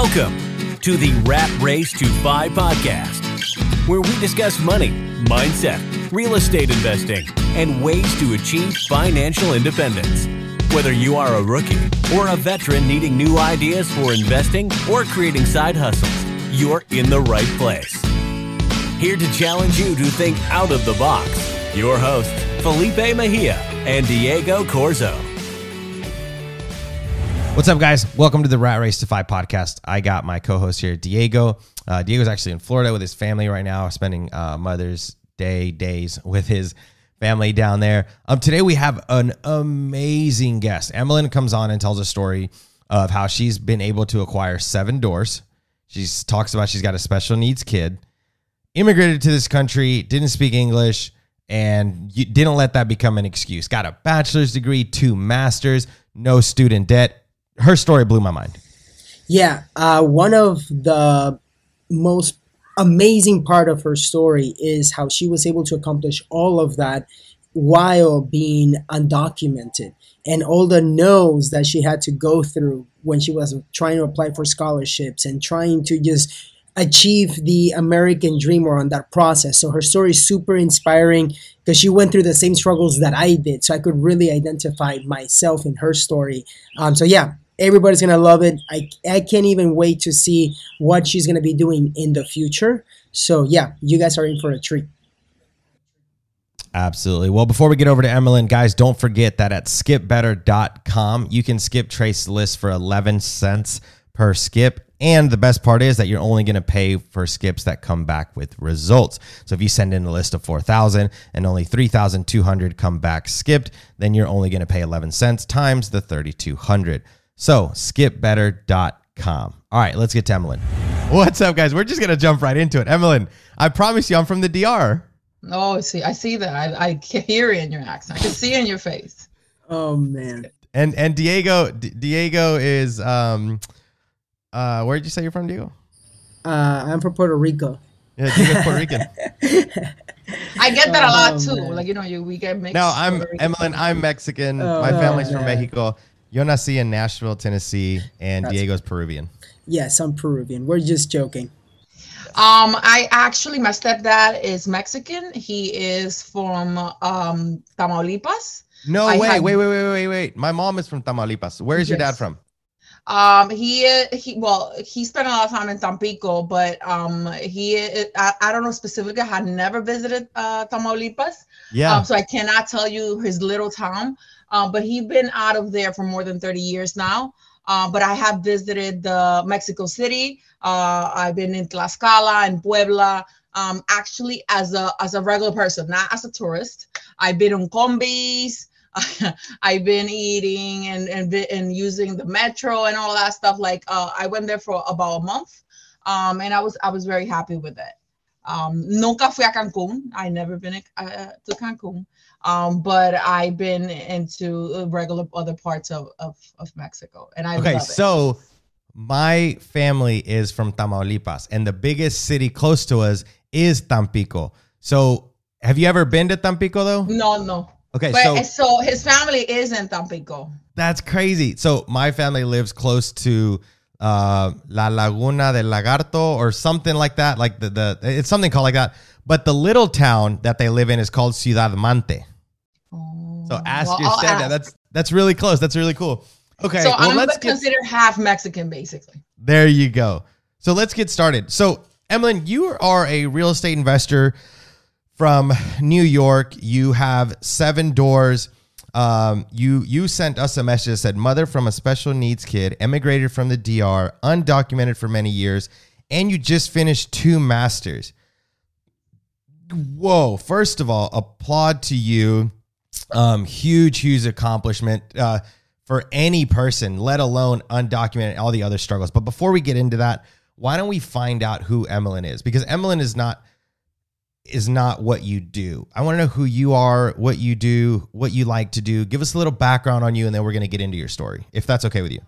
Welcome to the Rat Race to Five podcast, where we discuss money, mindset, real estate investing, and ways to achieve financial independence. Whether you are a rookie or a veteran needing new ideas for investing or creating side hustles, you're in the right place. Here to challenge you to think out of the box, your hosts, Felipe Mejia and Diego Corzo. What's up, guys? Welcome to the Rat Race to Five podcast. I got my co-host here, Diego. Uh, Diego's actually in Florida with his family right now, spending uh, Mother's Day days with his family down there. Um, today we have an amazing guest. Emmeline comes on and tells a story of how she's been able to acquire seven doors. She talks about she's got a special needs kid, immigrated to this country, didn't speak English, and you didn't let that become an excuse. Got a bachelor's degree, two masters, no student debt her story blew my mind. Yeah, uh, one of the most amazing part of her story is how she was able to accomplish all of that while being undocumented and all the no's that she had to go through when she was trying to apply for scholarships and trying to just achieve the American dream or on that process. So her story is super inspiring because she went through the same struggles that I did. So I could really identify myself in her story. Um, so yeah, Everybody's gonna love it. I I can't even wait to see what she's gonna be doing in the future. So yeah, you guys are in for a treat. Absolutely. Well, before we get over to Emmeline, guys, don't forget that at skipbetter.com, you can skip trace lists for 11 cents per skip. And the best part is that you're only going to pay for skips that come back with results. So if you send in a list of 4,000 and only 3,200 come back skipped, then you're only going to pay 11 cents times the 3,200. So skipbetter.com. All right, let's get to Emmeline. What's up, guys? We're just gonna jump right into it. Emmeline, I promise you, I'm from the DR. Oh, see, I see that. I, I can hear it in your accent. I can see it in your face. Oh man. And and Diego, D- Diego is um, uh, where did you say you're from, Diego? Uh, I'm from Puerto Rico. Yeah, Diego's Puerto Rican. I get that a lot oh, too. Man. Like you know, you we get mixed. No, I'm Emmeline. I'm Mexican. Oh, My family's man. from Mexico. Yo nací in Nashville, Tennessee, and That's Diego's Peruvian. Yes, I'm Peruvian. We're just joking. Um, I actually, my stepdad is Mexican. He is from um, Tamaulipas. No way! Have, wait, wait, wait, wait, wait. My mom is from Tamaulipas. Where is yes. your dad from? Um, he he well, he spent a lot of time in Tampico, but um, he I, I don't know specifically. I had never visited uh, Tamaulipas. Yeah. Um, so I cannot tell you his little town. Um, but he's been out of there for more than 30 years now. Uh, but I have visited the Mexico City. Uh, I've been in Tlaxcala and Puebla. Um, actually, as a as a regular person, not as a tourist. I've been on combis. I've been eating and, and and using the metro and all that stuff. Like uh, I went there for about a month, um, and I was I was very happy with it. Um, nunca fui a Cancun. I never been uh, to Cancun um, but I've been into regular other parts of, of, of Mexico, and I okay. so my family is from Tamaulipas, and the biggest city close to us is Tampico. So, have you ever been to Tampico though? No, no. Okay, but, so so his family is in Tampico. That's crazy. So my family lives close to uh, La Laguna del Lagarto or something like that. Like the, the it's something called like that. But the little town that they live in is called Ciudad Mante. Oh, so ask well, your stepdad. That's that's really close. That's really cool. Okay, so well, I'm let's consider get, half Mexican, basically. There you go. So let's get started. So Emmeline, you are a real estate investor from New York. You have seven doors. Um, you you sent us a message that said mother from a special needs kid, emigrated from the DR, undocumented for many years, and you just finished two masters whoa. First of all applaud to you. Um huge huge accomplishment uh for any person let alone undocumented all the other struggles. But before we get into that why don't we find out who emmeline is? Because emmeline is not is not what you do. I want to know who you are what you do what you like to do. Give us a little background on you and then we're going to get into your story if that's okay with you.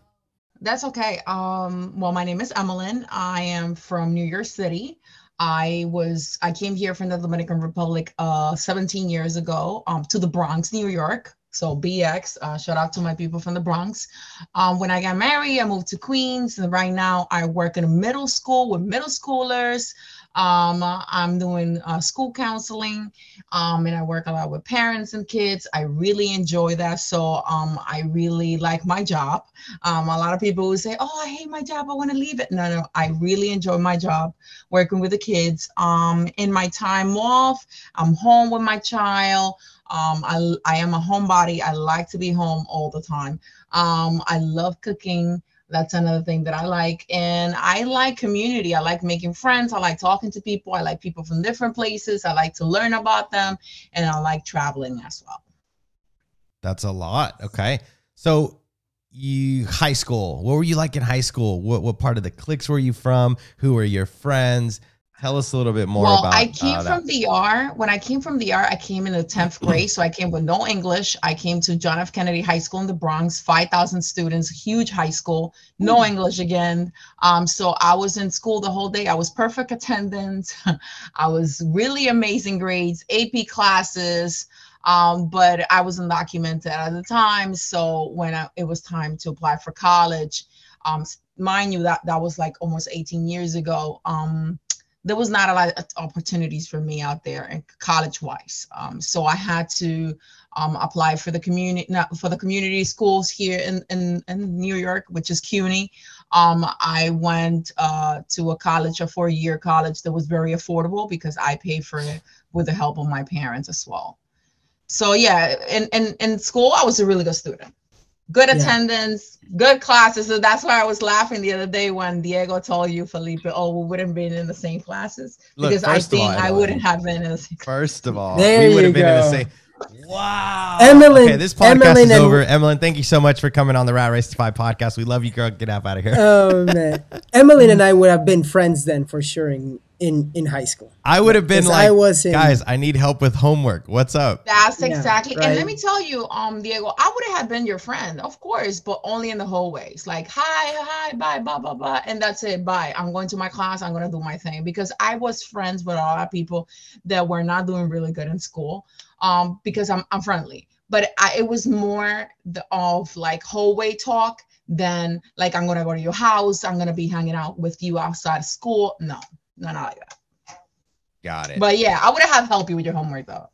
That's okay. Um well my name is emmeline. I am from new york city I was I came here from the Dominican Republic uh, 17 years ago um, to the Bronx, New York, So BX, uh, shout out to my people from the Bronx. Um, when I got married, I moved to Queens, and right now I work in a middle school with middle schoolers. Um, I'm doing uh, school counseling, um, and I work a lot with parents and kids. I really enjoy that, so um, I really like my job. Um, a lot of people will say, "Oh, I hate my job. I want to leave it." No, no, I really enjoy my job, working with the kids. Um, in my time off, I'm home with my child. Um, I, I am a homebody. I like to be home all the time. Um, I love cooking. That's another thing that I like. And I like community. I like making friends. I like talking to people. I like people from different places. I like to learn about them. And I like traveling as well. That's a lot. Okay. So you high school. What were you like in high school? What what part of the cliques were you from? Who were your friends? Tell us a little bit more well, about. I came uh, from DR. When I came from DR, I came in the tenth grade, so I came with no English. I came to John F. Kennedy High School in the Bronx, five thousand students, huge high school, no English again. Um, so I was in school the whole day. I was perfect attendance. I was really amazing grades, AP classes. Um, but I was undocumented at the time. So when I, it was time to apply for college, um, mind you, that that was like almost 18 years ago. Um, there was not a lot of opportunities for me out there and college wise. Um, so I had to um, apply for the community for the community schools here in, in, in New York, which is CUNY. Um, I went uh, to a college, a four-year college that was very affordable because I paid for it with the help of my parents as well. So yeah, in, in, in school, I was a really good student good yeah. attendance, good classes. So that's why I was laughing the other day when Diego told you, Felipe, oh, we wouldn't have been in the same classes Look, because I think all, I wouldn't have been in the same. First of all, there we would have been go. in the same. Wow. Emily. Okay, this podcast Emily is over. Emily, thank you so much for coming on the Rat Race to Five podcast. We love you, girl. Get out of here. Oh man, Emily and I would have been friends then for sure in in in high school. I would have been like, I was in, guys, I need help with homework. What's up? That's exactly. Yeah, right. And let me tell you, um, Diego, I would have been your friend, of course, but only in the hallways. Like, hi, hi, bye, blah, blah, blah, and that's it. Bye. I'm going to my class. I'm gonna do my thing because I was friends with a lot of people that were not doing really good in school. Um, because I'm I'm friendly, but I, it was more the of like hallway talk than like I'm gonna go to your house. I'm gonna be hanging out with you outside of school. No, no, not like that. Got it. But yeah, I would have helped you with your homework though.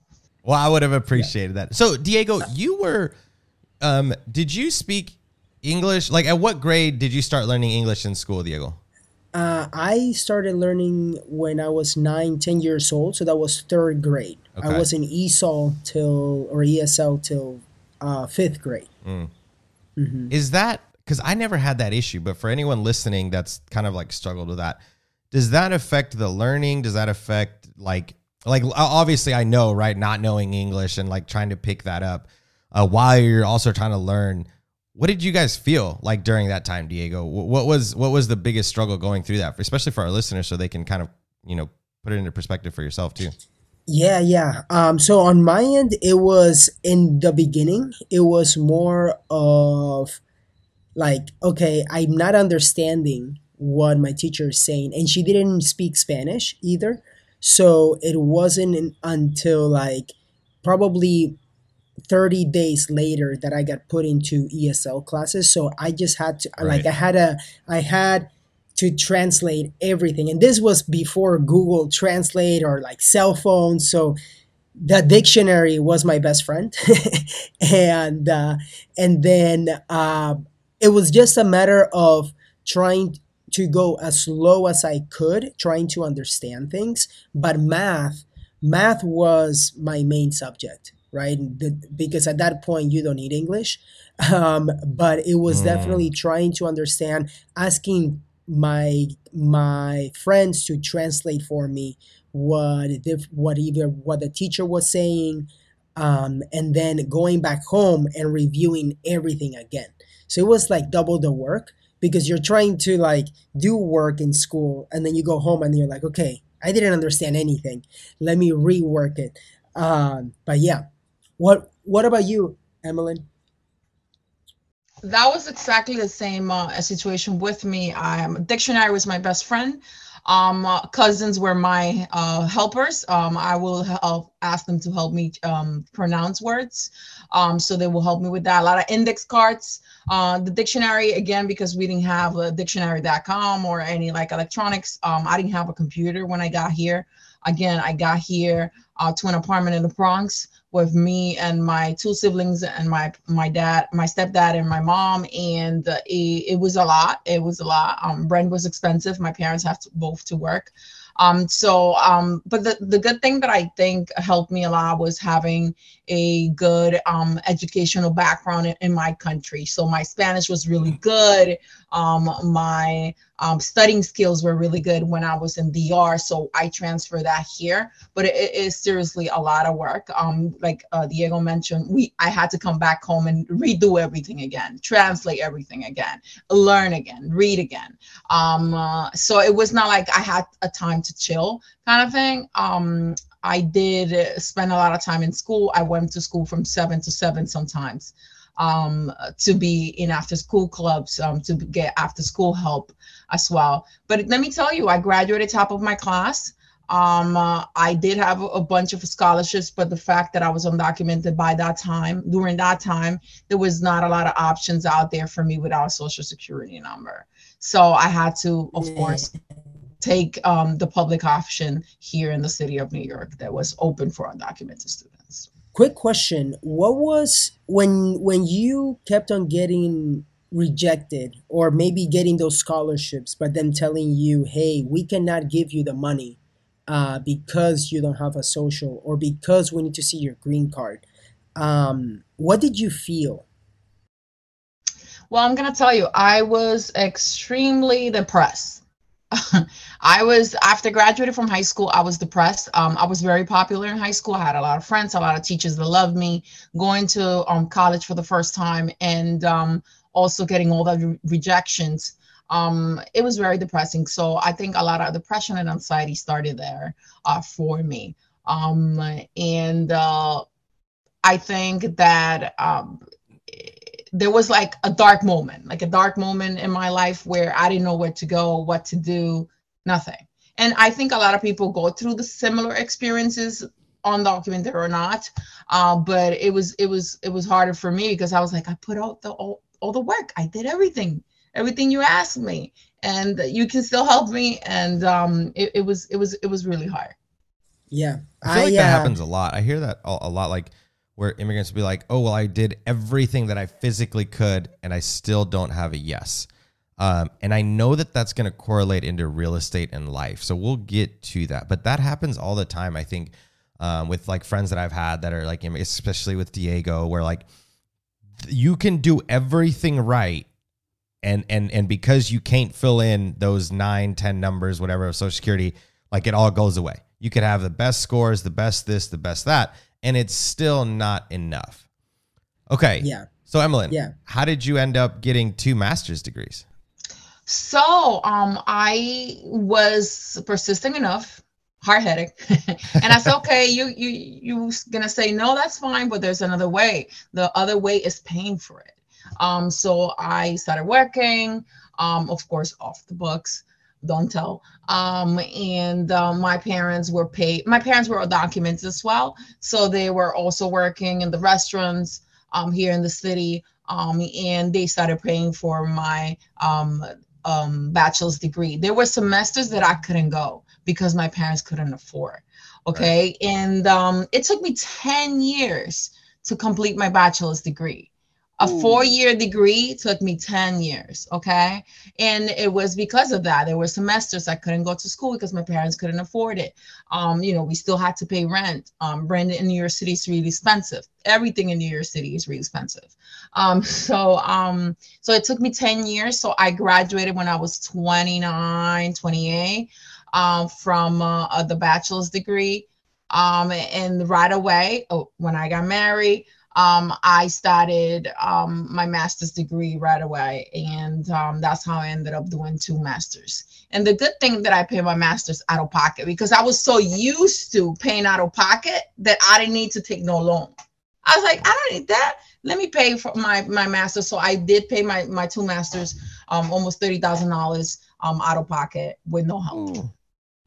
Well, I would have appreciated yeah. that. So, Diego, you were, um, did you speak English? Like, at what grade did you start learning English in school, Diego? Uh, I started learning when I was nine, ten years old. So that was third grade. Okay. I was in ESOL till, or ESL till uh, fifth grade. Mm. Mm-hmm. Is that, because I never had that issue, but for anyone listening that's kind of like struggled with that, does that affect the learning? Does that affect like like obviously I know right not knowing English and like trying to pick that up uh, while you're also trying to learn. What did you guys feel like during that time, Diego? What was what was the biggest struggle going through that, especially for our listeners, so they can kind of you know put it into perspective for yourself too. Yeah, yeah. Um, so on my end, it was in the beginning, it was more of like, okay, I'm not understanding what my teacher is saying. And she didn't speak spanish either. So it wasn't until like probably 30 days later that i got put into esl classes. So i just had to right. like i had a i had to translate everything. And this was before google translate or like cell phones. So the dictionary was my best friend. And uh, and then uh, it was just a matter of trying to go as slow as I could, trying to understand things. But math, math was my main subject, right? The, because at that point you don't need English. Um, but it was mm. definitely trying to understand, asking my my friends to translate for me what what either what the teacher was saying, um, and then going back home and reviewing everything again. So it was like double the work because you're trying to like do work in school and then you go home and you're like okay i didn't understand anything. Let me rework it. Um, but yeah. What what about you emily? That was exactly the same uh, situation with me. Um, dictionary was my best friend Um, uh, cousins were my uh, helpers. Um, I will help, ask them to help me um, pronounce words. Um, so they will help me with that. A lot of index cards. Uh, the dictionary, again, because we didn't have a dictionary.com or any like electronics. Um, I didn't have a computer when I got here. Again, I got here uh, to an apartment in the Bronx with me and my two siblings and my my dad, my stepdad, and my mom. And it, it, was a lot. It was a lot. Um, rent was expensive. My parents have to, both to work. Um, so, um, but the, the good thing that I think helped me a lot was having a good um, educational background in, in, my country. So my Spanish was really good. Um, my um, studying skills were really good when I was in DR. So I transfer that here, but it, is seriously a lot of work. Um, like uh, Diego mentioned, we I had to come back home and redo everything again, translate everything again, learn again, read again. Um, uh, so it was not like I had a time to chill kind of thing. I did spend a lot of time in school. I went to school from seven to seven sometimes um, to be in after school clubs, um, to get after school help as well. But let me tell you, I graduated top of my class. Um, uh, I did have a, a bunch of scholarships, but the fact that I was undocumented by that time, during that time, there was not a lot of options out there for me without a social security number. So I had to, of course, take um, the public option here in the city of New York that was open for undocumented students. Quick question: What was when when you kept on getting rejected or maybe getting those scholarships, but then telling you, "Hey, we cannot give you the money uh, because you don't have a social or because we need to see your green card." Um, what did you feel? Well, I'm gonna tell you, I was extremely depressed I was after graduating from high school, I was depressed. Um, I was very popular in high school. I had a lot of friends, a lot of teachers that loved me. Going to um, college for the first time and um, also getting all the re- rejections. Um, it was very depressing. So I think a lot of depression and anxiety started there uh, for me. Um, and uh, I think that um, there was like a dark moment, like a dark moment in my life where I didn't know where to go, what to do, nothing. And I think a lot of people go through the similar experiences on undocumented or not. Uh, but it was it was it was harder for me because I was like, I put out the all, all the work. I did everything, everything you asked me, and you can still help me. And um, it, it was it was it was really hard. Yeah, I feel like that uh, happens a lot. I hear that a, a lot. Like where immigrants will be like, oh, well, I did everything that I physically could and I still don't have a yes. Um, and I know that that's going to correlate into real estate and life. So we'll get to that. But that happens all the time, I think, um, with like friends that I've had that are like, especially with Diego, where like you can do everything right. And, and, and because you can't fill in those nine, 10 numbers, whatever of Social Security, like it all goes away. You could have the best scores, the best this, the best that and it's still not enough. Okay. Yeah. So Emily, yeah. how did you end up getting two master's degrees? So um I was persistent enough, hard headed, and I said, okay, you you you gonna say no, that's fine, but there's another way. The other way is paying for it. Um, so I started working, um, of course, off the books don't tell. Um, and uh, my parents were paid. My parents were documents as well, so they were also working in the restaurants um, here in the city. Um, and they started paying for my um, um, bachelor's degree. There were semesters that I couldn't go because my parents couldn't afford. Okay, right. and um, it took me ten years to complete my bachelor's degree a four year degree took me 10 years okay? And it was because of that. There were semesters i couldn't go to school because my parents couldn't afford it. Um, you know we still had to pay rent. Um, rent in new york city is really expensive. Everything in new york city is really expensive. Um, so um, so it took me 10 years. So i graduated when i was 29 28 uh, from uh, the bachelor's degree. Um, and right away oh, when i got married um, I started um, my master's degree right away. And um, that's how I ended up doing two masters. And the good thing that I paid my master's out of pocket because I was so used to paying out of pocket that I didn't need to take no loan. I was like, I don't need that. Let me pay for my my master. So I did pay my my two masters, um, almost thirty thousand um, dollars um out of pocket with no help. Ooh,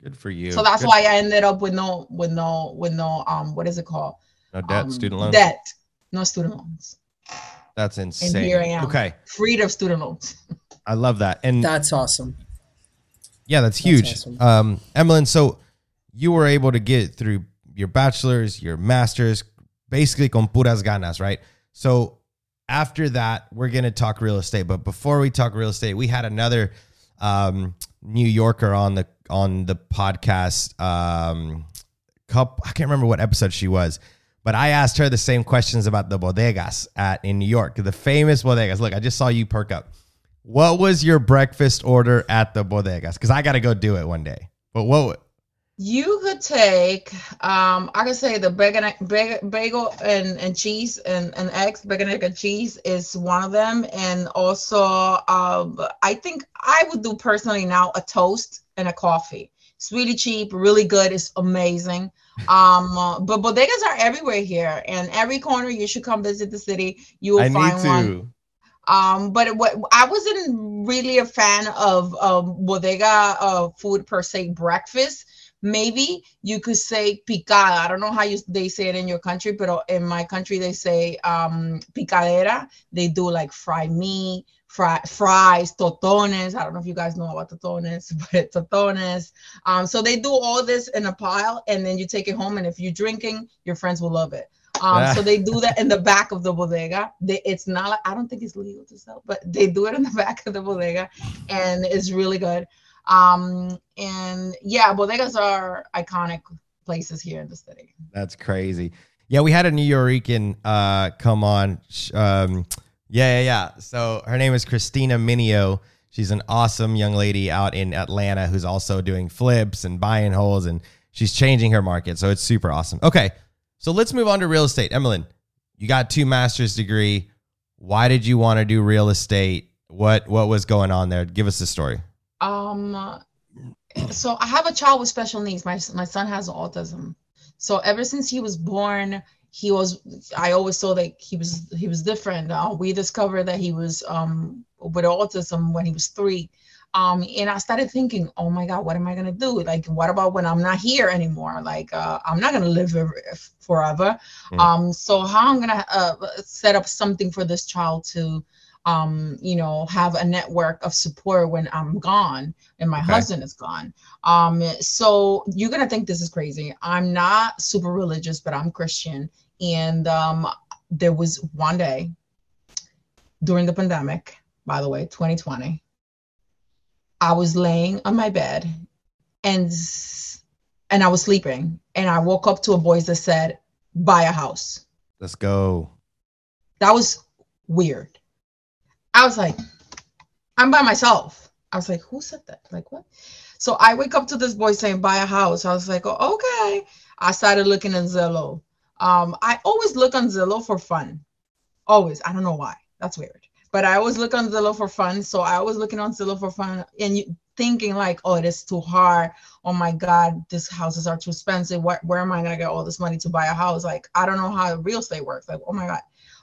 good for you. So that's good. why I ended up with no with no with no um what is it called? No debt, um, student loan. Debt, no student loans. That's insane. And here I am. Okay. Freed of student loans. I love that. And that's awesome. Yeah, that's huge. That's awesome. Um, Emmeline, so you were able to get through your bachelor's, your master's, basically con puras ganas, right? So after that, we're gonna talk real estate. But before we talk real estate, we had another um, New Yorker on the on the podcast. Um, couple, I can't remember what episode she was, but I asked her the same questions about the bodegas at in New York, the famous bodegas. Look, I just saw you perk up. What was your breakfast order at the bodegas? Because I got to go do it one day. But what you could take, um, I could say the bacon, bagel and, and cheese and, and eggs, bacon, egg, and cheese is one of them. And also, um, I think I would do personally now a toast and a coffee. It's really cheap, really good. It's amazing. Um, but bodegas are everywhere here, and every corner you should come visit the city. You will I find one. Um, but what I wasn't really a fan of um, bodega uh, food per se breakfast maybe you could say picada. I don't know how you they say it in your country, but in my country they say um, picadera. They do like fried meat, fry, fries, totones. I don't know if you guys know about totones, but totones. Um, so they do all this in a pile, and then you take it home. And if you're drinking, your friends will love it. Um, so they do that in the back of the bodega. They, it's not I don't think it's legal to sell, but they do it in the back of the bodega, and it's really good. Um, and yeah, bodegas are iconic places here in the city. That's crazy. Yeah, we had a Nuyorican uh, come on. Um, yeah, yeah, yeah. So her name is Christina Minio. She's an awesome young lady out in Atlanta who's also doing flips and buying holes, and she's changing her market. So it's super awesome. Okay, so let's move on to real estate. Emmeline, you got two master's degree. Why did you want to do real estate? What what was going on there? Give us the story. Um, so I have a child with special needs. My my son has autism. So ever since he was born, he was. I always saw that he was he was different. Uh, we discovered that he was um with autism when he was three. Um, and I started thinking, oh my God, what am I gonna do? Like, what about when I'm not here anymore? Like, uh, I'm not gonna live forever. Mm. Um, so how I'm gonna uh, set up something for this child to um, you know, have a network of support when I'm gone and my okay. husband is gone. Um, so you're gonna think this is crazy. I'm not super religious, but I'm Christian. And um, there was one day during the pandemic, by the way, 2020, I was laying on my bed and and I was sleeping and I woke up to a voice that said, buy a house. Let's go. That was weird I was like, I'm by myself. I was like, who said that? Like, what? So I wake up to this boy saying, buy a house. I was like, oh, okay. I started looking at Zillow. Um, I always look on Zillow for fun. Always. I don't know why. That's weird. But I always look on Zillow for fun. So I was looking on Zillow for fun and you, thinking like, oh, it is too hard. Oh my God, these houses are too expensive. Where, where am I to get all this money to buy a house? Like, I don't know how real estate works. Like, oh my God.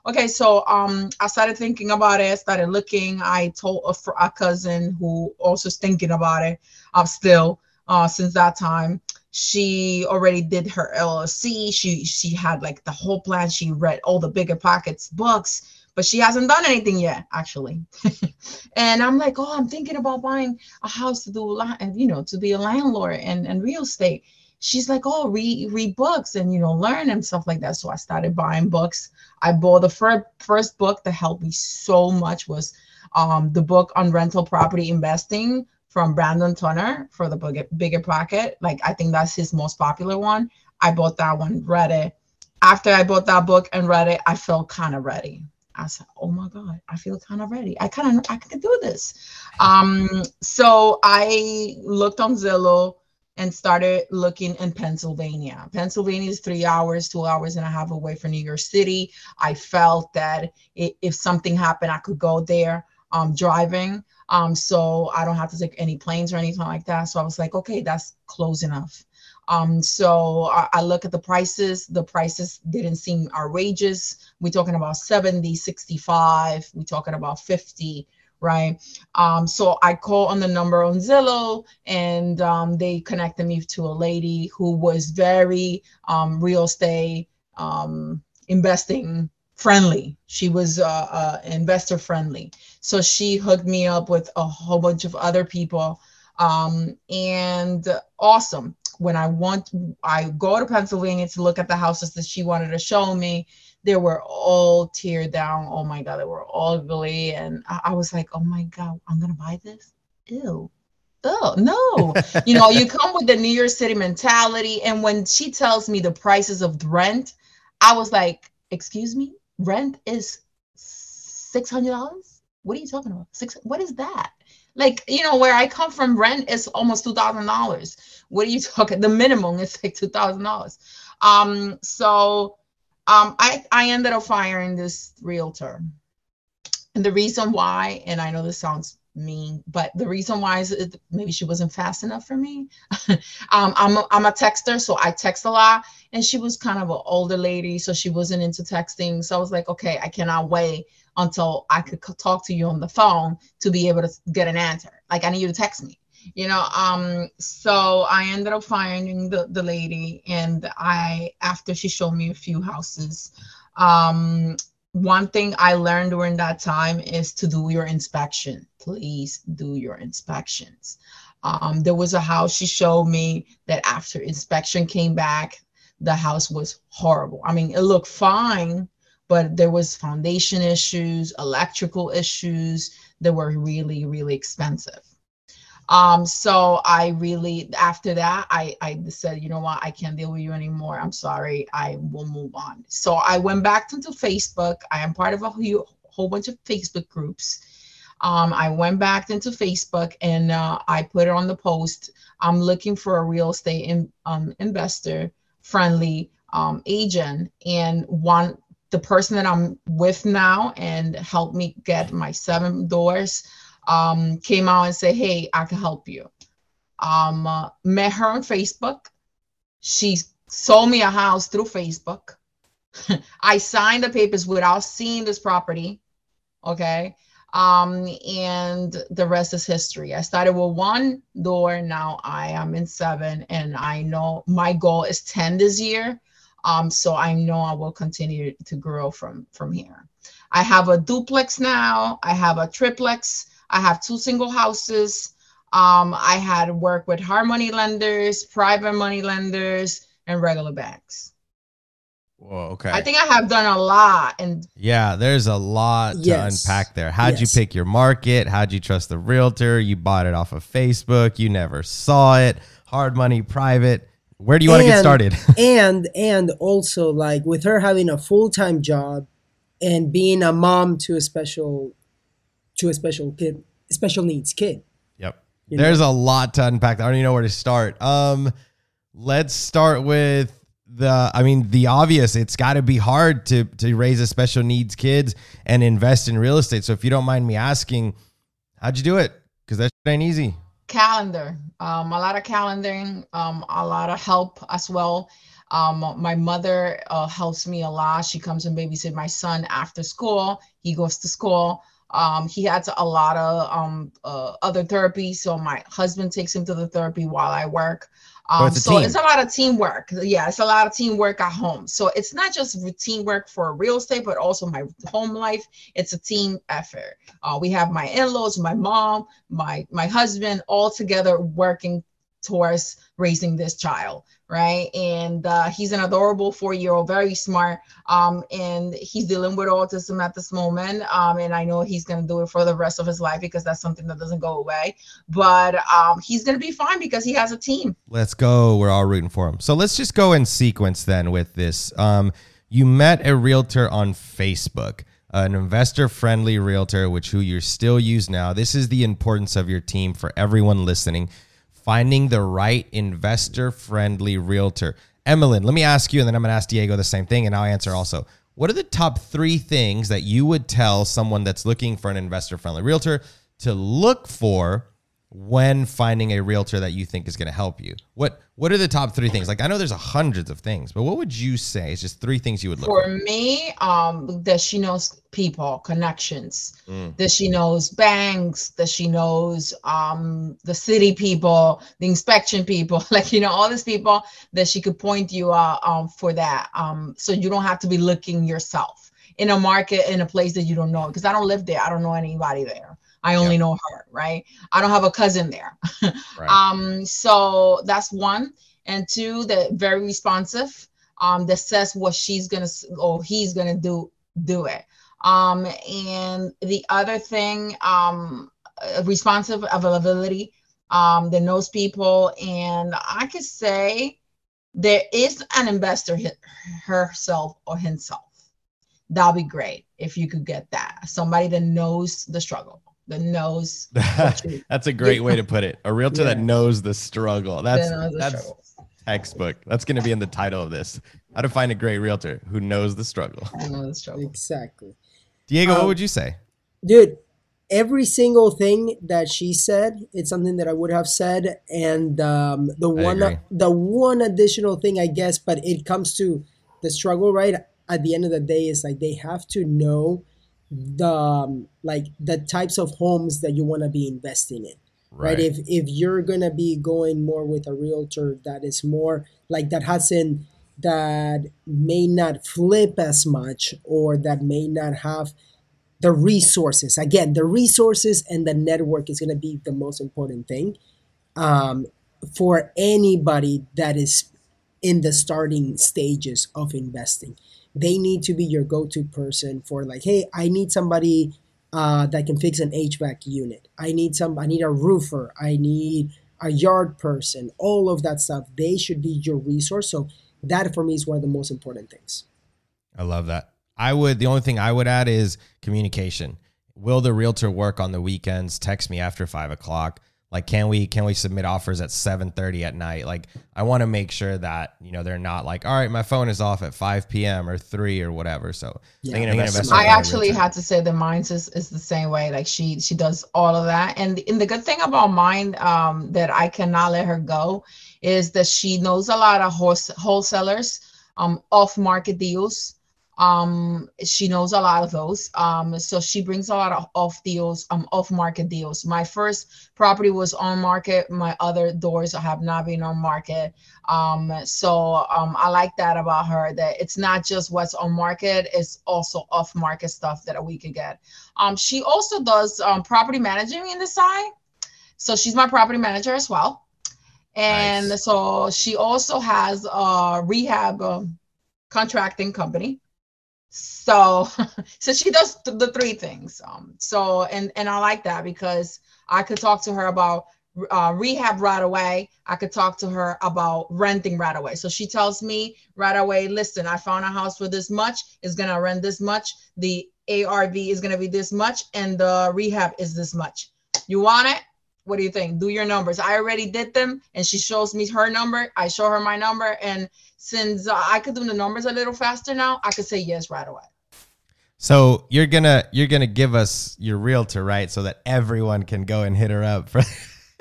Okay, so um, I started thinking about it. I started looking. I told a, a cousin who also is thinking about it. I'm still uh, since that time. She already did her LLC. She she had like the whole plan. She read all the BiggerPockets books, but she hasn't done anything yet, actually. and I'm like, oh, I'm thinking about buying a house to do, you know, to be a landlord and and real estate she's like, oh, read read books and you know learn and stuff like that. So I started buying books. I bought the first first book that helped me so much was um, the book on rental property investing from Brandon Turner for the bigger, BiggerPocket. Like I think that's his most popular one. I bought that one, read it. After I bought that book and read it, I felt kind of ready. I said, "Oh my God, I feel kind of ready. I kind of I can do this." Um, so I looked on Zillow and started looking in Pennsylvania. Pennsylvania is three hours, two hours and a half away from New York City. I felt that if something happened, I could go there um, driving. Um, so I don't have to take any planes or anything like that. So I was like, okay, that's close enough. Um, so I, I look at the prices. The prices didn't seem outrageous. We're talking about 70, 65. We're talking about 50 right? Um, so I call on the number on Zillow, and um, they connected me to a lady who was very um, real estate um, investing friendly. She was uh, uh, investor friendly. So she hooked me up with a whole bunch of other people. Um, and awesome. When I want, I go to Pennsylvania to look at the houses that she wanted to show me. They were all teared down. Oh my God, they were all ugly. And I, I was like, oh my God, I'm going to buy this? Ew. Oh, no. you know, you come with the New York City mentality. And when she tells me the prices of rent, I was like, excuse me, rent is six hundred dollars. What are you talking about? Six? What is that? Like you know, where I come from, rent is almost two thousand dollars. What are you talking? The minimum is like two thousand dollars. Um, so um, I I ended up firing this realtor, and the reason why, and I know this sounds mean, but the reason why is it, maybe she wasn't fast enough for me. um, I'm a, I'm a texter, so I text a lot, and she was kind of an older lady, so she wasn't into texting. So I was like, okay, I cannot wait until I could talk to you on the phone to be able to get an answer. Like I need you to text me, you know. Um, so I ended up finding the the lady, and I after she showed me a few houses, um, one thing I learned during that time is to do your inspection. Please do your inspections. Um, there was a house she showed me that after inspection came back, the house was horrible. I mean, it looked fine, but there was foundation issues, electrical issues that were really, really expensive. Um, so I really, after that, I, I said, you know what, I can't deal with you anymore. I'm sorry. I will move on. So I went back into Facebook. I am part of a whole bunch of Facebook groups. Um, I went back into Facebook and uh, I put it on the post. I'm looking for a real estate in, um, investor friendly um, agent and want the person that I'm with now and help me get my seven doors um, came out and said, "Hey, I can help you." Um, uh, met her on Facebook. She sold me a house through Facebook. I signed the papers without seeing this property. Okay. Um, and the rest is history. I started with one door. Now I am in seven, and I know my goal is 10 this year. Um, so I know I will continue to grow from from here. I have a duplex now. I have a triplex. I have two single houses. Um, I had work with hard money lenders, private money lenders, and regular banks. Whoa, okay. I think I have done a lot. And yeah, there's a lot yes. to unpack there. How'd yes. you pick your market? How'd you trust the realtor? You bought it off of Facebook. You never saw it. Hard money, private. Where do you want to get started? and and also like with her having a full time job and being a mom to a special to a special kid, special needs kid. Yep. There's know? a lot to unpack. I don't even know where to start. Um, let's start with the i mean the obvious it's got to be hard to to raise a special needs kids and invest in real estate so if you don't mind me asking how'd you do it because that ain't easy calendar um a lot of calendaring um a lot of help as well um my mother uh, helps me a lot she comes and babysit my son after school he goes to school um, he had a lot of um, uh, other therapy so my husband takes him to the therapy while i work um, it's so team. it's a lot of teamwork. Yeah, it's a lot of teamwork at home. So it's not just routine work for real estate, but also my home life. It's a team effort. Uh, we have my in-laws, my mom, my my husband, all together working towards raising this child right? And uh, he's an adorable four-year-old very smart um, and he's dealing with autism at this moment um, and i know he's going to do it for the rest of his life because that's something that doesn't go away. But um, he's going to be fine because he has a team. Let's go. We're all rooting for him. So let's just go in sequence then with this. Um, you met a realtor on facebook an investor friendly realtor which who you still use now. This is the importance of your team for everyone listening finding the right investor friendly realtor. Emmeline, let me ask you, and then I'm going to ask Diego the same thing, and I'll answer also. What are the top three things that you would tell someone that's looking for an investor friendly realtor to look for when finding a realtor that you think is going to help you? What What are the top three things? Like I know there's hundreds of things, but what would you say is just three things you would look for? For me, um, that she knows people, connections, mm. that she knows banks, that she knows um the city people, the inspection people, like you know all these people that she could point you uh, um for that. Um, so you don't have to be looking yourself in a market in a place that you don't know because I don't live there. I don't know anybody there. I only know her, right? I don't have a cousin there. right. Um, so that's one. And two, that very responsive, um, that says what she's gonna or he's gonna do, do it. Um, and the other thing, um, uh, responsive availability, um, that knows people, and I could say there is an investor herself or himself. That'll be great if you could get that. Somebody that knows the struggle that knows. that's a great way to put it. A realtor yeah. that knows the struggle. That's that's struggle. textbook. That's going to be in the title of this. How to find a great realtor who knows the struggle. Know the struggle. Exactly. Diego, um, what would you say? Dude, every single thing that she said, it's something that I would have said, and um, the one the one additional thing, I guess, but it comes to the struggle, right? At the end of the day, is like they have to know the um, like the types of homes that you want to be investing in right. right. if if you're gonna be going more with a realtor that is more like that hasn't that may not flip as much or that may not have the resources again the resources and the network is going to be the most important thing um, for anybody that is in the starting stages of investing they need to be your go-to person for like hey i need somebody uh, that can fix an hvac unit. I need some i need a roofer. I need a yard person. All of that stuff. They should be your resource. So that for me is one of the most important things. I love that. I would the only thing i would add is communication. Will the realtor work on the weekends? Text me after five o'clock like, can we can we submit offers at seven thirty at night? Like, I want to make sure that you know they're not like, all right, my phone is off at five p.m. or three or whatever. So yeah, I actually had to say that mine is, is the same way. Like she she does all of that, and and the good thing about mine um, that I cannot let her go is that she knows a lot of horse wholesalers, um, off market deals um she knows a lot of those. Um so she brings a lot of off deals um off market deals. My first property was on market. My other doors have not been on market. Um so um i like that about her that it's not just what's on market it's also off market stuff that we could get. Um she also does um property managing in the side. So she's my property manager as well. And nice. so she also has a rehab uh, contracting company so so she does th- the three things um so and and i like that because i could talk to her about uh, rehab right away. I could talk to her about renting right away. So she tells me right away listen i found a house for this much. It's to rent this much. The arv is to be this much and the rehab is this much. You want it what do you think do your numbers i already did them and she shows me her number i show her my number and since uh, I could do the numbers a little faster now, I could say yes right away. So you're gonna you're gonna give us your realtor, right? So that everyone can go and hit her up. For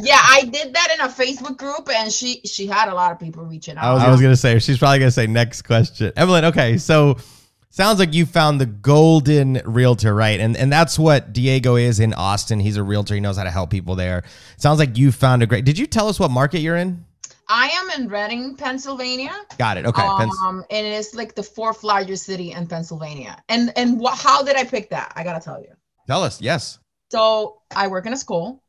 yeah, I did that in a Facebook group, and she she had a lot of people reaching out. I was, I was gonna say she's probably gonna say next question, Evelyn. Okay, so sounds like you found the golden realtor, right? And and that's what Diego is in Austin. He's a realtor. He knows how to help people there. Sounds like you found a great. Did you tell us what market you're in? I am in Reading, Pennsylvania. Got it. Okay. Um, and it's like the fourth largest city in Pennsylvania. And and what? How did I pick that? I gotta tell you. Tell us. Yes. So I work in a school,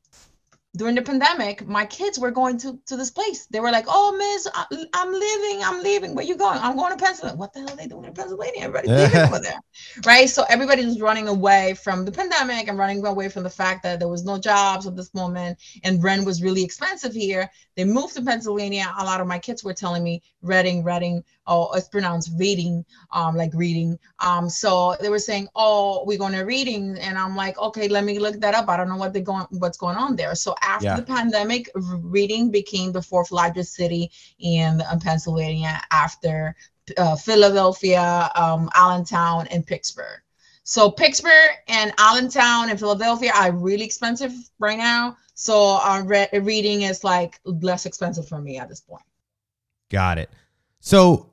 during the pandemic, my kids were going to, to this place. They were like, "Oh, Miss, I'm leaving. I'm leaving. Where you going? I'm going to Pennsylvania. What the hell are they doing in Pennsylvania? Everybody's leaving over there, right? So everybody was running away from the pandemic and running away from the fact that there was no jobs at this moment and rent was really expensive here. They moved to Pennsylvania. A lot of my kids were telling me Reading, Reading, oh, it's pronounced reading, um, like reading. Um, so they were saying, "Oh, we're going to reading," and I'm like, "Okay, let me look that up. I don't know what they're going, what's going on there." So after yeah. the pandemic, reading became the fourth largest city in Pennsylvania after uh, Philadelphia, um, Allentown, and Pittsburgh. So Pittsburgh and Allentown and Philadelphia are really expensive right now. So uh, re- reading is like less expensive for me at this point. Got it. So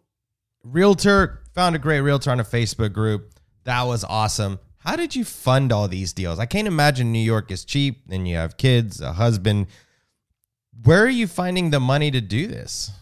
realtor found a great realtor on a Facebook group. That was awesome. How did you fund all these deals? I can't imagine New York is cheap and you have kids, a husband. Where are you finding the money to do this?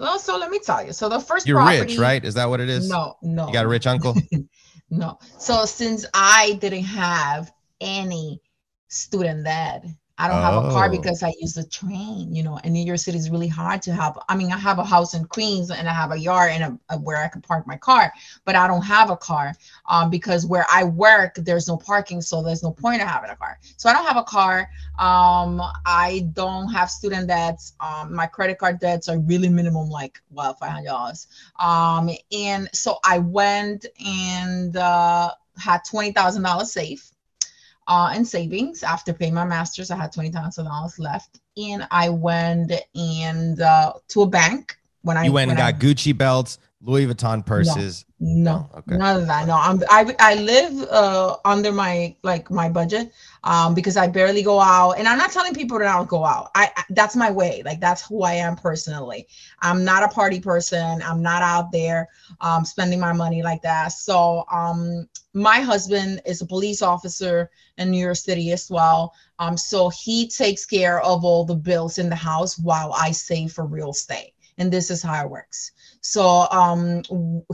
Well, so let me tell you. So the first You're property, rich, right? Is that what it is? No, no. You got a rich uncle? no. So since I didn't have any student debt, I don't have a car oh. because I use the train, you know, and New York City is really hard to have. I mean, I have a house in Queens and I have a yard and a, a, where I can park my car, but I don't have a car um, because where I work, there's no parking. So there's no point of having a car. So I don't have a car. Um, I don't have student debts. Um, my credit card debts are really minimum, like, well, $500. Um, and so I went and uh, had $20,000 safe uh, in savings after paying my master's. I had twenty thousand dollars left, and I went and uh, to a bank when I you went and got I, Gucci belts, Louis Vuitton purses. No, no, okay. none of that. No, I'm I I live uh, under my like my budget um, because I barely go out, and I'm not telling people to not go out. I, I that's my way. Like that's who I am personally. I'm not a party person. I'm not out there um, spending my money like that. So um, my husband is a police officer in New York City as well. Um, so he takes care of all the bills in the house while I save for real estate. And this is how it works. So um,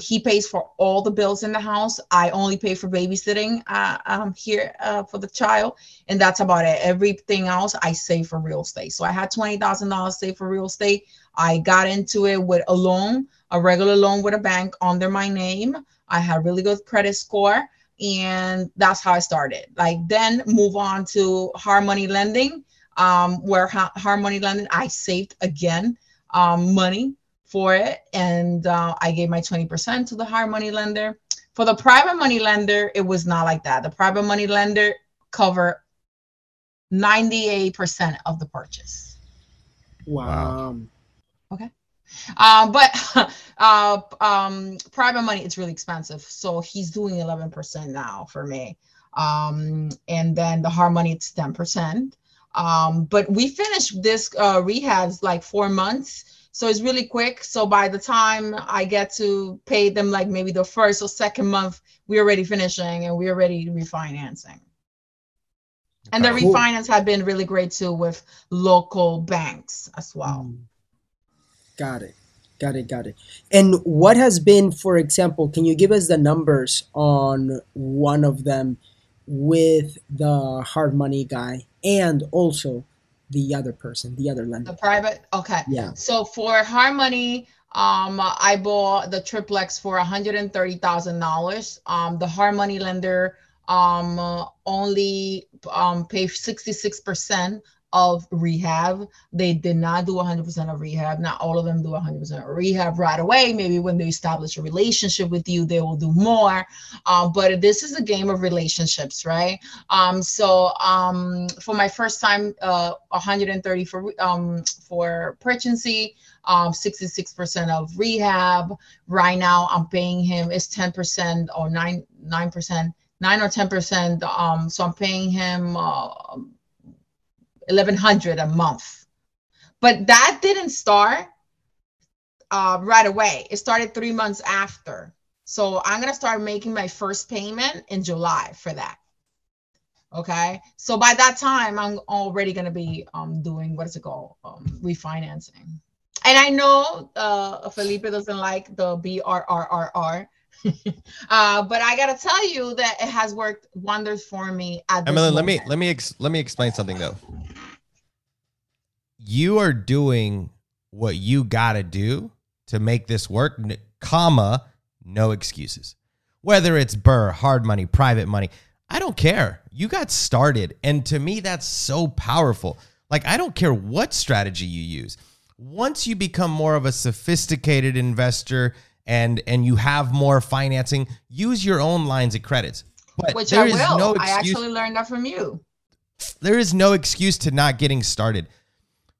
he pays for all the bills in the house. I only pay for babysitting uh, um, here uh, for the child, and that's about it. Everything else I save for real estate. So I had twenty thousand dollars saved for real estate. I got into it with a loan, a regular loan with a bank under my name. I had really good credit score, and that's how I started. Like then move on to hard money lending, um, where hard money lending I saved again um, money for it. And uh, I gave my 20% to the hard money lender. For the private money lender, it was not like that. The private money lender cover 98% of the purchase. Wow. Okay. Uh, but uh, um, private money, it's really expensive. So he's doing 11% now for me. Um, and then the hard money, it's 10%. Um, but we finished this uh, rehabs like four months so it's really quick. So by the time I get to pay them like maybe the first or second month, we're already finishing and we're already refinancing. And the cool. refinance had been really great too with local banks as well. Mm. Got it. Got it. Got it. And what has been, for example, can you give us the numbers on one of them with the hard money guy and also the other person, the other lender. The private. Okay. Yeah. So for hard money, um, I bought the triplex for one hundred and thirty thousand dollars. Um, the hard money lender um only um paid sixty six percent of rehab. They did not do 100% of rehab. Not all of them do 100% of rehab right away. Maybe when they establish a relationship with you, they will do more. Um, but this is a game of relationships, right? Um, so um, for my first time, uh, 130 for um, for um, 66% of rehab. Right now, I'm paying him is 10% or nine nine percent, nine or 10%. Um, so I'm paying him. Uh, 1100 a month. But that didn't start uh, right away. It started three months after. So i'm going to start making my first payment in july for that. Okay? So by that time i'm already going to be um, doing what is it called? Um, refinancing. And i know uh, felipe doesn't like the brrrr uh, but I gotta tell you that it has worked wonders for me. At Emily, let me let me ex- let me explain something though. You are doing what you gotta do to make this work, comma, no excuses. Whether it's BRRRR, hard money, private money, I don't care. You got started, and to me, that's so powerful. Like I don't care what strategy you use. Once you become more of a sophisticated investor and and you have more financing, use your own lines of credits. But Which there I is will. no excuse, I actually learned that from you. There is no excuse to not getting started.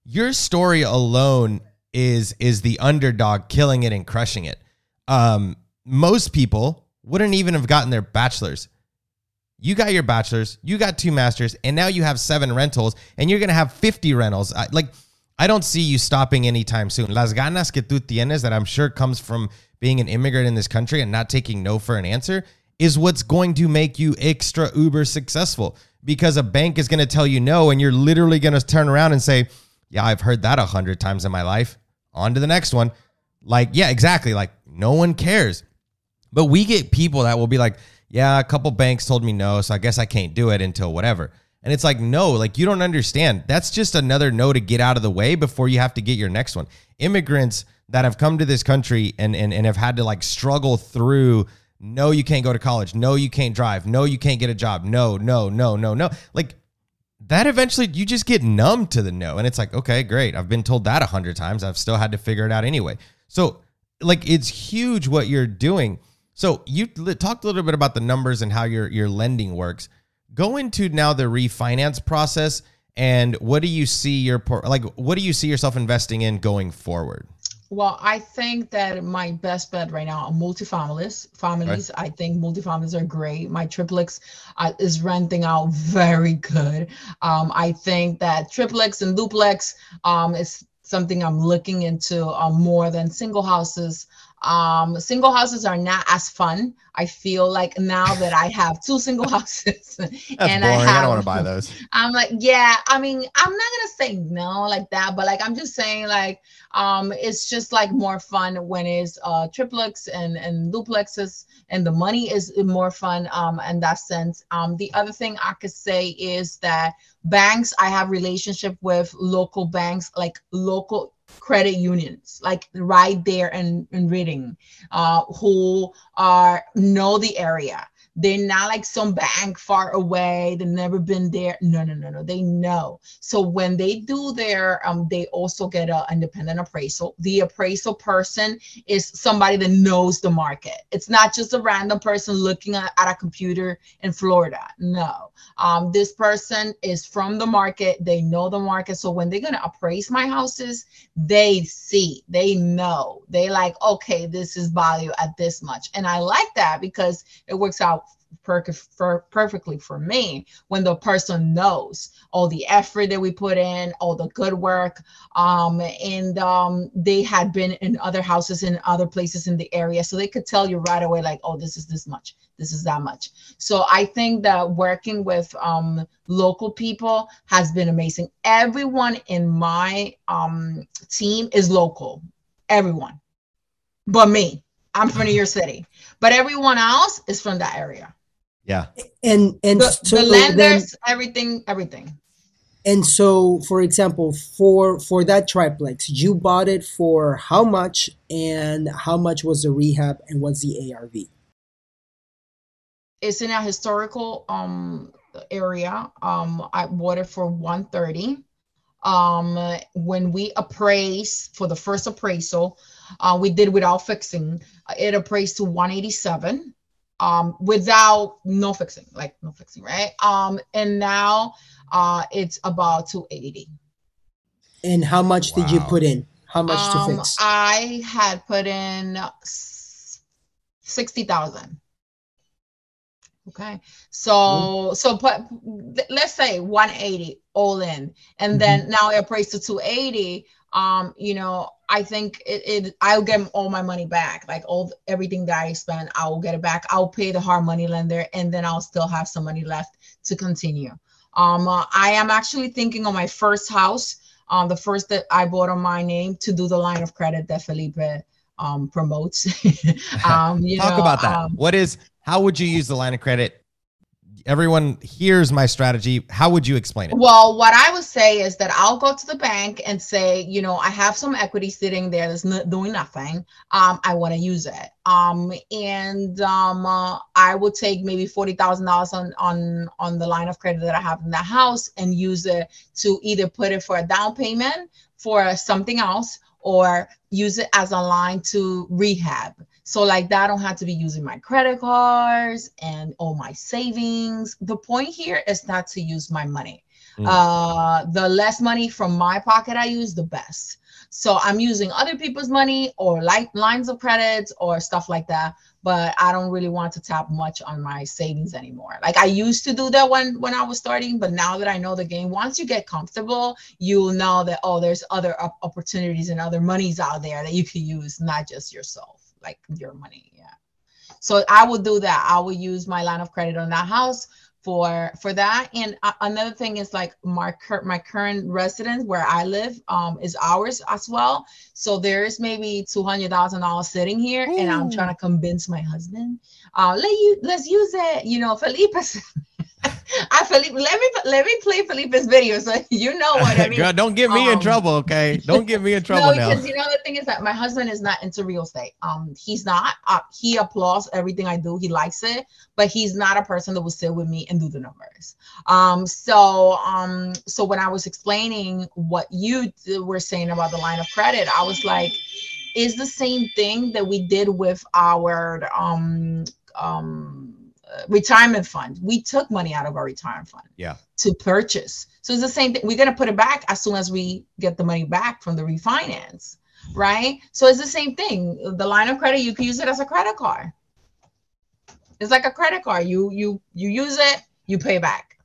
Your story alone is is the underdog killing it and crushing it. Um, most people wouldn't even have gotten their bachelor's you got your bachelor's, you got two masters, and now you have seven rentals, and you're gonna have 50 rentals. I, like, I don't see you stopping anytime soon. Las ganas que tú tienes, that I'm sure comes from being an immigrant in this country and not taking no for an answer, is what's going to make you extra uber successful. Because a bank is gonna tell you no, and you're literally gonna turn around and say, "Yeah, I've heard that a hundred times in my life." On to the next one. Like, yeah, exactly. Like, no one cares. But we get people that will be like, yeah, a couple banks told me no, so I guess I can't do it until whatever. And it's like, no, like you don't understand. That's just another no to get out of the way before you have to get your next one. Immigrants that have come to this country and, and, and have had to like struggle through no, you can't go to college. No, you can't drive. No, you can't get a job. No, no, no, no, no. Like that eventually you just get numb to the no. And it's like, okay, great. I've been told that a hundred times. I've still had to figure it out anyway. So like it's huge what you're doing. So you talked a little bit about the numbers and how your your lending works. Go into now the refinance process and what do you see your like what do you see yourself investing in going forward? Well, I think that my best bet right now are multifamilies. Families, right. I think multifamilies are great. My triplex uh, is renting out very good. Um, I think that triplex and duplex um, is something I'm looking into uh, more than single houses. Um, single houses are not as fun. I feel like now that I have two single houses and boring. I, have, I don't want to buy those. I'm like, yeah, I mean, I'm not gonna say no like that, but like I'm just saying like um it's just like more fun when it's uh triplex and and duplexes and the money is more fun um in that sense. Um the other thing I could say is that banks, I have relationship with local banks, like local credit unions like right there in, in Reading uh, who are know the area they're not like some bank far away. They've never been there. No, no, no, no. They know. So when they do their, um, they also get an independent appraisal. The appraisal person is somebody that knows the market. It's not just a random person looking at, at a computer in Florida. No. Um, this person is from the market. They know the market. So when they're gonna appraise my houses, they see, they know. They like, okay, this is value at this much. And I like that because it works out for perfectly for me when the person knows all the effort that we put in, all the good work. Um, and um, they had been in other houses in other places in the area. So they could tell you right away, like, oh, this is this much, this is that much. So I think that working with um, local people has been amazing. Everyone in my um, team is local, everyone, but me. I'm from New York City, but everyone else is from that area. Yeah. And and the, so the lenders, then, everything, everything. And so, for example, for for that triplex, you bought it for how much, and how much was the rehab, and what's the ARV? It's in a historical um area. Um, I bought it for one thirty. Um, when we appraise for the first appraisal, uh, we did without fixing. It appraised to one eighty seven um, without no fixing, like no fixing, right? Um, and now uh, it's about 280. And how much wow. did you put in? How much um, to fix? I had put in 60,000. Okay. So, mm-hmm. so put, let's say 180 all in, and mm-hmm. then now it appraised to 280. Um, you know, I think it, it I'll get all my money back. Like all everything that I spent, I will get it back. I'll pay the hard money lender, and then I'll still have some money left to continue. Um, uh, I am actually thinking on my first house, um, the first that I bought on my name to do the line of credit that Felipe um promotes. um, you Talk know, about that. Um, what is how would you use the line of credit everyone hears my strategy. How would you explain it? Well, what I would say is that I'll go to the bank and say, you know, I have some equity sitting there that's not doing nothing. Um, I want to use it. Um, and um, uh, I would take maybe forty thousand dollars on on on the line of credit that I have in the house and use it to either put it for a down payment for something else or use it as a line to rehab. So like that, I don't have to be using my credit cards and all my savings. The point here is not to use my money. Mm. Uh, the less money from my pocket I use, the best. So I'm using other people's money or like lines of credits or stuff like that. But I don't really want to tap much on my savings anymore. Like I used to do that when when I was starting, but now that I know the game, once you get comfortable, you'll know that oh, there's other opportunities and other monies out there that you can use, not just yourself, like your money. Yeah. So I will do that. I will use my line of credit on that house for for that and uh, another thing is like my cur- my current residence where i live um is ours as well so there's maybe two hundred thousand dollars sitting here and i'm trying to convince my husband uh let you let's use it you know felipe I Felipe, let me let me play Felipe's video so you know what I mean. Girl, don't get me um, in trouble, okay? Don't get me in trouble no, because you know the thing is that my husband is not into real estate. Um, he's not. Uh, he applauds everything I do. He likes it, but he's not a person that will sit with me and do the numbers. Um, so um, so when I was explaining what you were saying about the line of credit, I was like, is the same thing that we did with our um um retirement fund. We took money out of our retirement fund. Yeah. To purchase. So it's the same thing. We're gonna put it back as soon as we get the money back from the refinance, right? So it's the same thing. The line of credit, you can use it as a credit card. It's like a credit card. You you you use it, you pay back.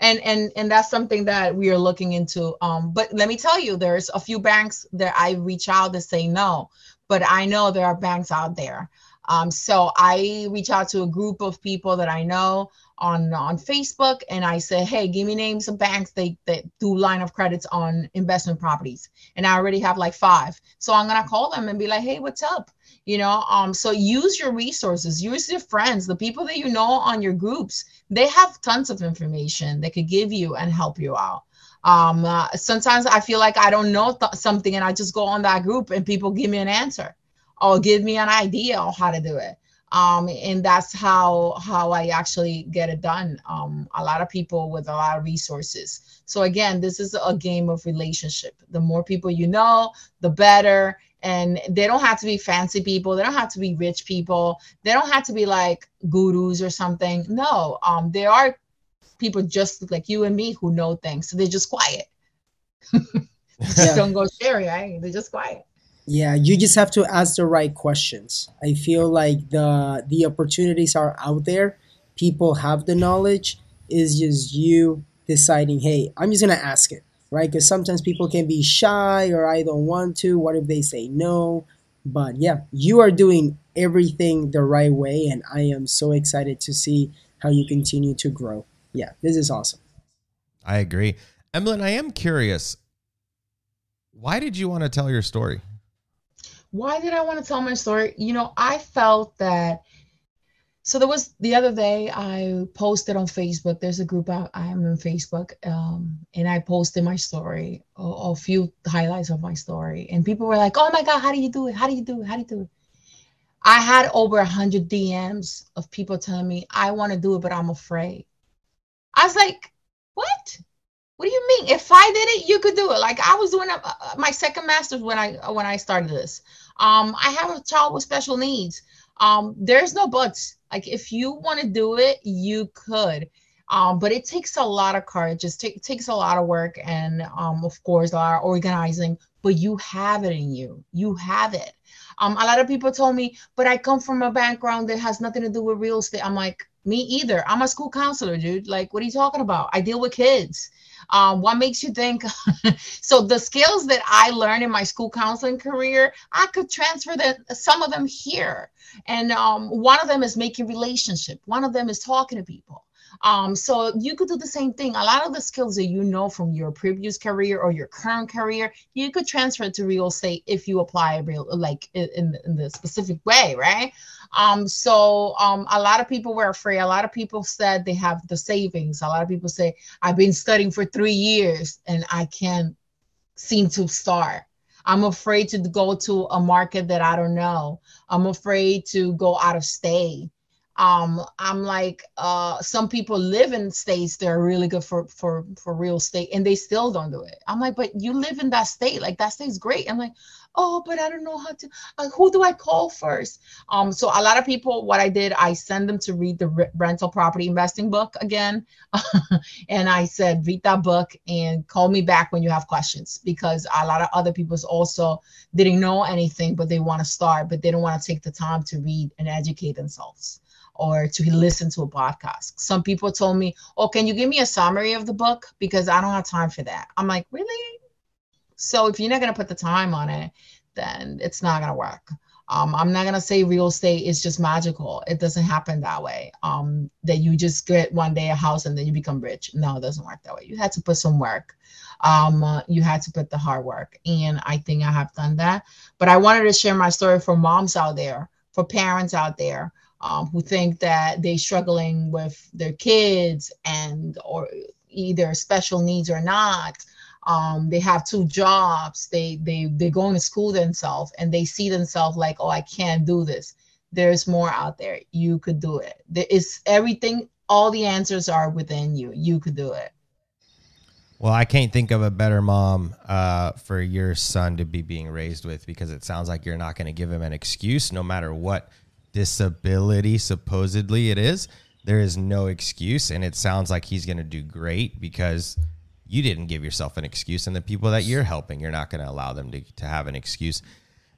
And and and that's something that we are looking into. Um, but let me tell you, there's a few banks that I reach out to say no, but I know there are banks out there um, so I reach out to a group of people that I know on on Facebook, and I say, "Hey, give me names of banks they that do line of credits on investment properties." And I already have like five, so I'm gonna call them and be like, "Hey, what's up?" You know, um, so use your resources, use your friends, the people that you know on your groups. They have tons of information they could give you and help you out. Um, uh, sometimes I feel like I don't know th- something, and I just go on that group and people give me an answer or give me an idea on how to do it. Um, and that's how how i actually get it done. Um, a lot of people with a lot of resources. So again this is a game of relationship. The more people you know the better. And they don't have to be fancy people. They don't have to be rich people. They don't have to be like gurus or something. No um, there are people just like you and me who know things. So they're just quiet. Just don't go sharing right? They're just quiet yeah, you just have to ask the right questions. I feel like the the opportunities are out there. People have the knowledge. Is just you deciding, hey, I'm just gonna ask it, right? Because sometimes people can be shy or I don't want to. What if they say no? But yeah, you are doing everything the right way, and I am so excited to see how you continue to grow. Yeah, this is awesome. I agree. Emlyn, I am curious. Why did you want to tell your story? Why did I want to tell my story? You know, I felt that. So there was the other day I posted on Facebook. There's a group I, am on Facebook, um, and I posted my story, a, few highlights of my story, and people were like, "Oh my God, how do you do it? How do you do it? How do you do it?" I had over a hundred DMs of people telling me I want to do it, but I'm afraid. I was like, "What? What do you mean? If I did it, you could do it." Like I was doing a, a, my second master's when I when I started this. Um, I have a child with special needs. Um, there's no buts. Like if you want to do it, you could. Um, but it takes a lot of courage. It, t- takes a lot of work and, um, of course, a lot of organizing. But you have it in you. You have it. Um, a lot of people told me, but I come from a background that has nothing to do with real estate. I'm like, me either. I'm a school counselor, dude. Like, what are you talking about? I deal with kids. Um, what makes you think? so the skills that I learned in my school counseling career, I could transfer that some of them here. And um, one of them is making relationship. One of them is talking to people. Um, so you could do the same thing. A lot of the skills that you know from your previous career or your current career, you could transfer to real estate if you apply real like in, in the specific way, right? Um, so um, a lot of people were afraid. A lot of people said they have the savings. A lot of people say, I've been studying for three years and I can't seem to start. I'm afraid to go to a market that I don't know. I'm afraid to go out of state. um i'm like uh some people live in states that are really good for for for real estate and they still don't do it i'm like but you live in that state like that state's great i'm like oh but i don't know how to uh, who do i call first um so a lot of people what i did i send them to read the re- rental property investing book again and i said read that book and call me back when you have questions because a lot of other people also didn't know anything but they want to start but they don't want to take the time to read and educate themselves or to listen to a podcast. Some people told me, Oh, can you give me a summary of the book? Because I don't have time for that. I'm like, Really? So if you're not going to put the time on it, then it's not going to work. Um, I'm not going to say real estate is just magical. It doesn't happen that way. Um, that you just get one day a house and then you become rich. No, it doesn't work that way. You had to put some work. Um, you had to put the hard work. And I think I have done that. But I wanted to share my story for moms out there, for parents out there um, who think that they're struggling with their kids and or either special needs or not um, they have two jobs. They they they're going to school themselves and they see themselves like oh i can't do this. There's more out there. You could do it. There is everything all the answers are within you. You could do it. Well i can't think of a better mom uh, for your son to be being raised with because it sounds like you're not going to give him an excuse no matter what disability supposedly it is, there is no excuse. And it sounds like he's going to do great because you didn't give yourself an excuse. And the people that you're helping, you're not going to allow them to, to have an excuse.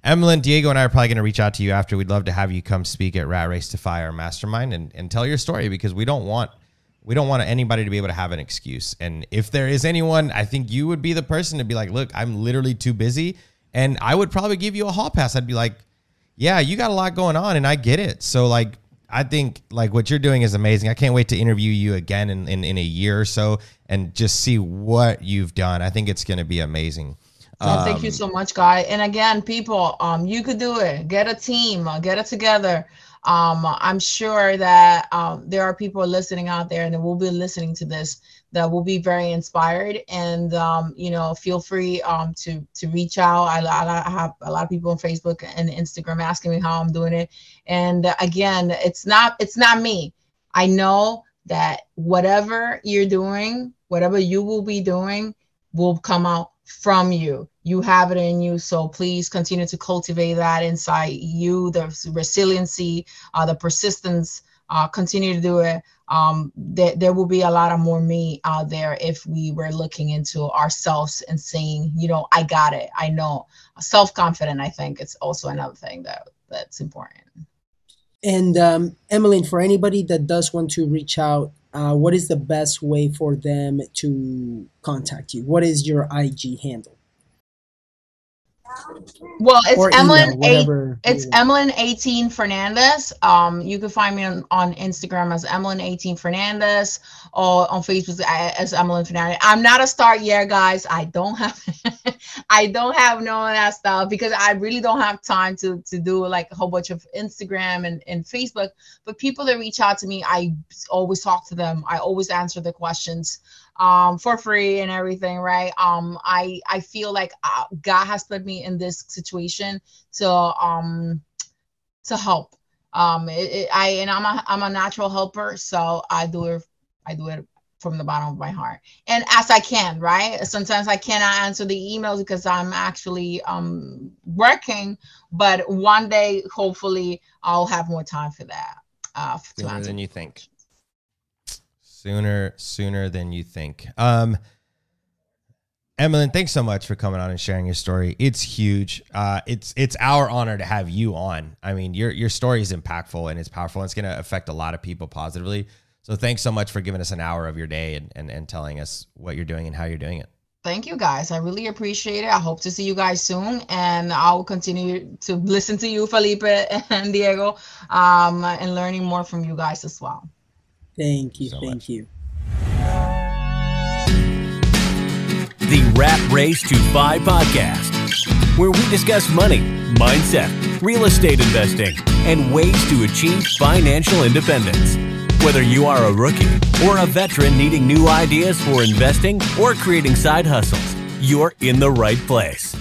Emlyn, Diego, and I are probably going to reach out to you after. We'd love to have you come speak at Rat Race to Fire Mastermind and, and tell your story because we don't want we don't want anybody to be able to have an excuse. And if there is anyone, I think you would be the person to be like, look, I'm literally too busy. And I would probably give you a hall pass. I'd be like, yeah, you got a lot going on and I get it. So like I think like what you're doing is amazing. I can't wait to interview you again in, in, in a year or so and just see what you've done. I think it's going to be amazing. Um, thank you um, so much, guy. And again, people, um, you could do it. Get a team, uh, get it together. Um, I'm sure that um, there are people listening out there and they will be listening to this that will be very inspired. And um, you know, feel free um, to to reach out. I, I, have a lot of people on Facebook and Instagram asking me how I'm doing it. And uh, again, it's not it's not me. I know that whatever you're doing, whatever you will be doing, will come out from you. You have it in you. So please continue to cultivate that inside you, the resiliency, uh, the persistence. Uh, continue to do it um, there, there will be a lot of more me out there if we were looking into ourselves and saying, you know, I got it. I know. Self confident, I think, it's also another thing that that's important. And um, Emlyn, for anybody that does want to reach out, uh, what is the best way for them to contact you? What is your IG handle? Well, it's or Emlyn. Email, it's Emlyn eighteen Fernandez. Um, you can find me on, on Instagram as Emlyn eighteen Fernandez or on Facebook as Emlyn Fernandez. I'm not a star yet, guys. I don't have, I don't have none of that stuff because I really don't have time to to do like a whole bunch of Instagram and and Facebook. But people that reach out to me, I always talk to them. I always answer the questions um, for free and everything, right? Um, I I feel like uh, God has put me in this situation to um to help. Um, it, it, I and I'm a I'm a natural helper, so I do it I do it from the bottom of my heart and as I can, right? Sometimes I cannot answer the emails because I'm actually um working, but one day hopefully I'll have more time for that. Uh, Sooner than you think sooner sooner than you think. Um, Emlyn, thanks so much for coming on and sharing your story. It's huge. Uh, it's it's our honor to have you on. I mean, your your story is impactful and it's powerful. And it's going to affect a lot of people positively. So thanks so much for giving us an hour of your day and, and, and telling us what you're doing and how you're doing it. Thank you guys. I really appreciate it. I hope to see you guys soon. And I'll continue to listen to you, Felipe and Diego, um, and learning more from you guys as well. Thank you. So thank much. you. The Rat Race to Fire podcast, where we discuss money, mindset, real estate investing, and ways to achieve financial independence. Whether you are a rookie or a veteran needing new ideas for investing or creating side hustles, you're in the right place.